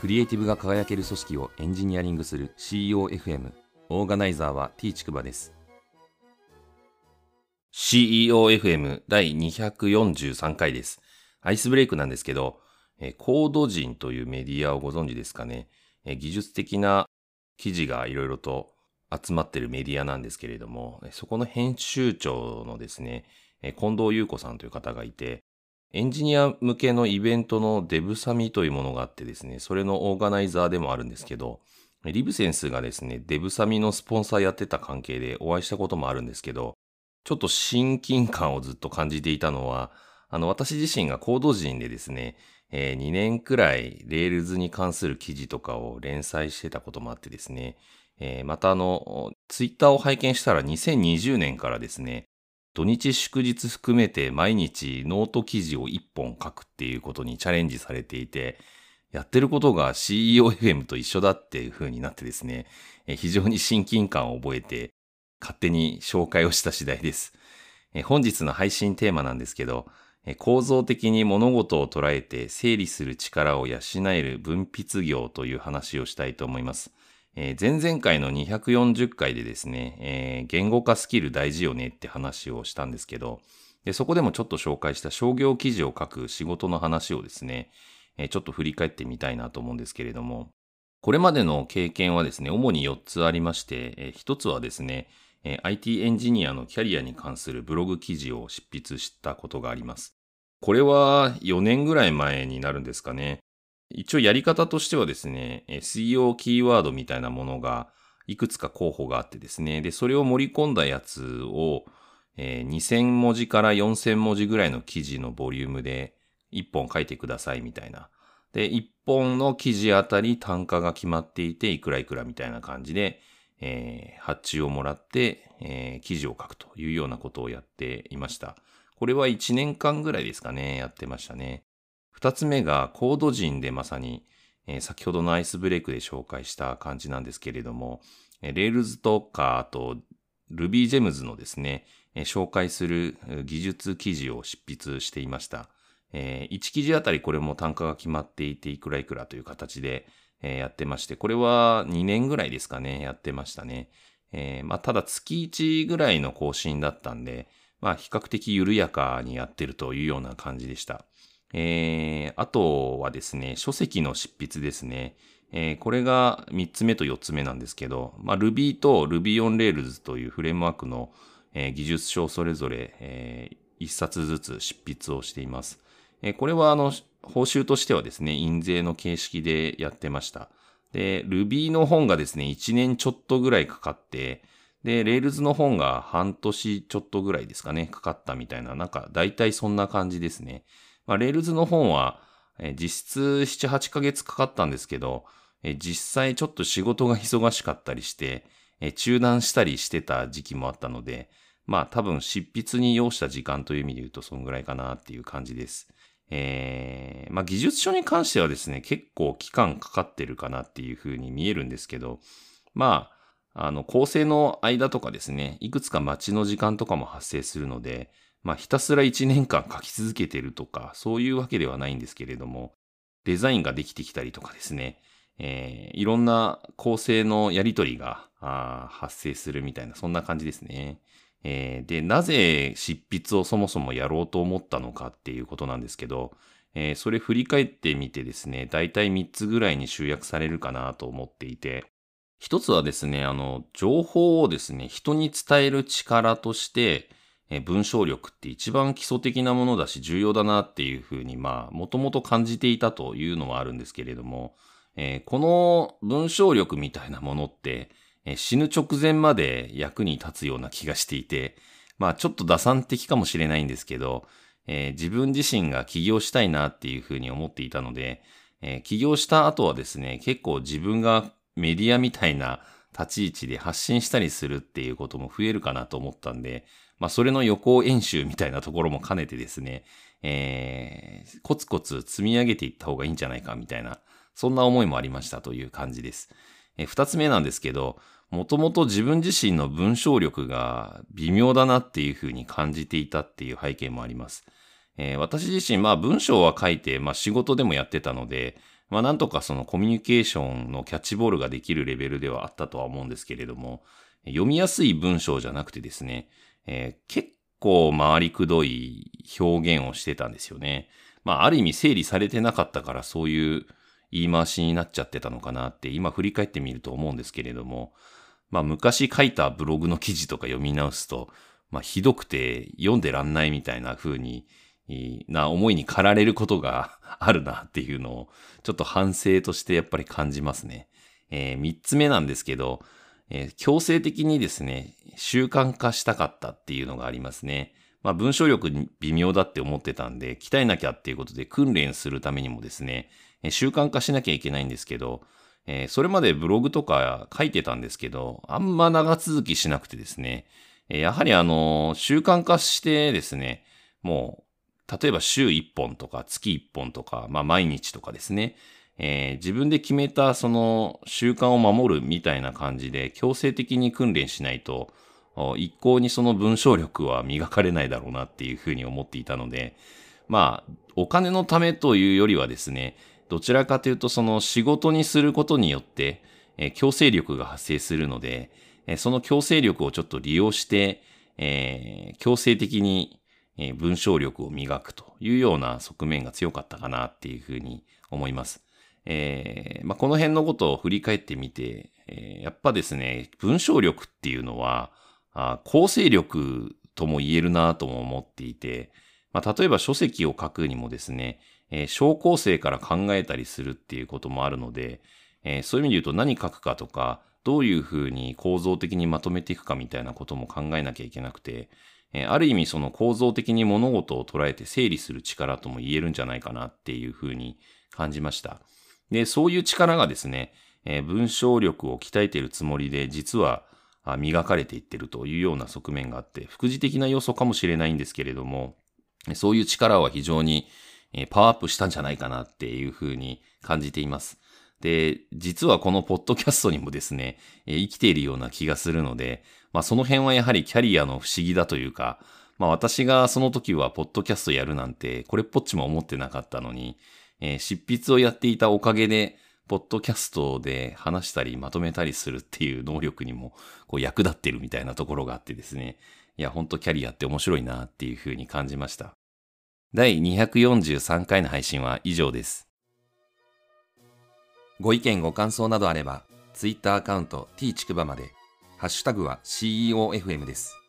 クリエイティブが輝ける組織をエンジニアリングする CEOFM オーガナイザーは T ちくばです。CEOFM 第243回です。アイスブレイクなんですけどコード人というメディアをご存知ですかね。技術的な記事がいろいろと集まってるメディアなんですけれども、そこの編集長のですね、近藤優子さんという方がいて、エンジニア向けのイベントのデブサミというものがあってですね、それのオーガナイザーでもあるんですけど、リブセンスがですね、デブサミのスポンサーやってた関係でお会いしたこともあるんですけど、ちょっと親近感をずっと感じていたのは、あの、私自身が CodeZine でですね、えー、2年くらい Rails に関する記事とかを連載してたこともあってですね、えー、またあの、ツイッターを拝見したら2020年からですね、土日祝日含めて毎日ノート記事を1本書くっていうことにチャレンジされていて、やってることが CEOFM と一緒だっていう風になってですね、非常に親近感を覚えて、勝手に紹介をした次第です。本日の配信テーマなんですけど、構造的に物事を捉えて整理する力を養える分泌業という話をしたいと思います。えー、前々回の240回でですね、えー、言語化スキル大事よねって話をしたんですけど、でそこでもちょっと紹介した商業記事を書く仕事の話をですね、えー、ちょっと振り返ってみたいなと思うんですけれども、これまでの経験はですね、主に4つありまして、えー、1つはですね、えー、IT エンジニアのキャリアに関するブログ記事を執筆したことがあります。これは4年ぐらい前になるんですかね。一応やり方としてはですね、SEO キーワードみたいなものがいくつか候補があってですね、で、それを盛り込んだやつを、えー、2000文字から4000文字ぐらいの記事のボリュームで1本書いてくださいみたいな。で、1本の記事あたり単価が決まっていて、いくらいくらみたいな感じで、えー、発注をもらって、えー、記事を書くというようなことをやっていました。これは1年間ぐらいですかね、やってましたね。二つ目がコード人でまさに、えー、先ほどのアイスブレイクで紹介した感じなんですけれども、Rails とか、あと RubyGems のですね、えー、紹介する技術記事を執筆していました。えー、1記事あたりこれも単価が決まっていていくらいくらという形で、えー、やってまして、これは2年ぐらいですかね、やってましたね。えー、まあ、ただ月1ぐらいの更新だったんで、まあ、比較的緩やかにやってるというような感じでした。えー、あとはですね、書籍の執筆ですね。えー、これが3つ目と4つ目なんですけど、まあ、Ruby と Ruby on Rails というフレームワークの、えー、技術書それぞれ、えー、1冊ずつ執筆をしています。えー、これはあの、報酬としてはですね、印税の形式でやってました。で、Ruby の本がですね、1年ちょっとぐらいかかって、で、Rails の本が半年ちょっとぐらいですかね、かかったみたいな、なんか大体そんな感じですね。まあ、 Rails の本は、え実質7、8ヶ月かかったんですけど、え実際ちょっと仕事が忙しかったりして、え中断したりしてた時期もあったので、まあ多分執筆に要した時間という意味で言うとそんぐらいかなっていう感じです。えー、まあ技術書に関してはですね、結構期間かかってるかなっていうふうに見えるんですけど、まあ、あの構成の間とかですね、いくつか待ちの時間とかも発生するので、まあひたすら1年間書き続けてるとか、そういうわけではないんですけれども、デザインができてきたりとかですね、えー、いろんな構成のやりとりが発生するみたいな、そんな感じですね。えー、で、なぜ執筆をそもそもやろうと思ったのかっていうことなんですけど、えー、それ振り返ってみてですね、だいたい3つぐらいに集約されるかなと思っていて、一つはですね、あの、情報をですね、人に伝える力として、文章力って一番基礎的なものだし重要だなっていうふうに、まあ、もともと感じていたというのはあるんですけれども、えー、この文章力みたいなものって、えー、死ぬ直前まで役に立つような気がしていて、まあ、ちょっと打算的かもしれないんですけど、えー、自分自身が起業したいなっていうふうに思っていたので、え起業した後はですね、結構自分がメディアみたいな立ち位置で発信したりするっていうことも増えるかなと思ったんで、まあ、それの予行演習みたいなところも兼ねてですね、えー、コツコツ積み上げていった方がいいんじゃないかみたいな、そんな思いもありましたという感じです。えー、二つ目なんですけど、もともと自分自身の文章力が微妙だなっていうふうに感じていたっていう背景もあります。えー、私自身、まあ文章は書いて、まあ仕事でもやってたので、まあなんとかそのコミュニケーションのキャッチボールができるレベルではあったとは思うんですけれども、読みやすい文章じゃなくてですね、えー、結構回りくどい表現をしてたんですよね。まあある意味整理されてなかったからそういう言い回しになっちゃってたのかなって今振り返ってみると思うんですけれども、まあ昔書いたブログの記事とか読み直すと、まあひどくて読んでらんないみたいな風にな思いに駆られることが あるなっていうのを、ちょっと反省としてやっぱり感じますね。えー、三つ目なんですけど、えー、強制的にですね、習慣化したかったっていうのがありますね。まあ文章力微妙だって思ってたんで、鍛えなきゃっていうことで訓練するためにもですね、習慣化しなきゃいけないんですけど、えー、それまでブログとか書いてたんですけど、あんま長続きしなくてですね、えやはりあの、習慣化してですね、もう例えば週1本とか月1本とか、まあ毎日とかですね、えー、自分で決めたその習慣を守るみたいな感じで強制的に訓練しないと、一向にその文章力は磨かれないだろうなっていうふうに思っていたので、まあ、お金のためというよりはですね、どちらかというとその仕事にすることによって、えー、強制力が発生するので、えー、その強制力をちょっと利用して、えー、強制的にえ文章力を磨くというような側面が強かったかなっていうふうに思います。えー、まあ、この辺のことを振り返ってみて、えー、やっぱですね、文章力っていうのは、あ構成力とも言えるなとも思っていて、まあ、例えば書籍を書くにもですね、えー、小構成から考えたりするっていうこともあるので、えー、そういう意味で言うと何書くかとか、どういうふうに構造的にまとめていくかみたいなことも考えなきゃいけなくて、えある意味その構造的に物事を捉えて整理する力とも言えるんじゃないかなっていうふうに感じました。で、そういう力がですね、え文章力を鍛えているつもりで実は磨かれていってるというような側面があって、副次的な要素かもしれないんですけれども、そういう力は非常にパワーアップしたんじゃないかなっていうふうに感じています。で、実はこのポッドキャストにもですね、生きているような気がするので、まあその辺はやはりキャリアの不思議だというか、まあ私がその時はポッドキャストやるなんて、これっぽっちも思ってなかったのに、えー、執筆をやっていたおかげで、ポッドキャストで話したりまとめたりするっていう能力にもこう役立ってるみたいなところがあってですね。いや、ほんとキャリアって面白いなっていうふうに感じました。第243回の配信は以上です。ご意見ご感想などあれば、Twitter アカウント t ちくばまでハッシュタグは CEOFM です。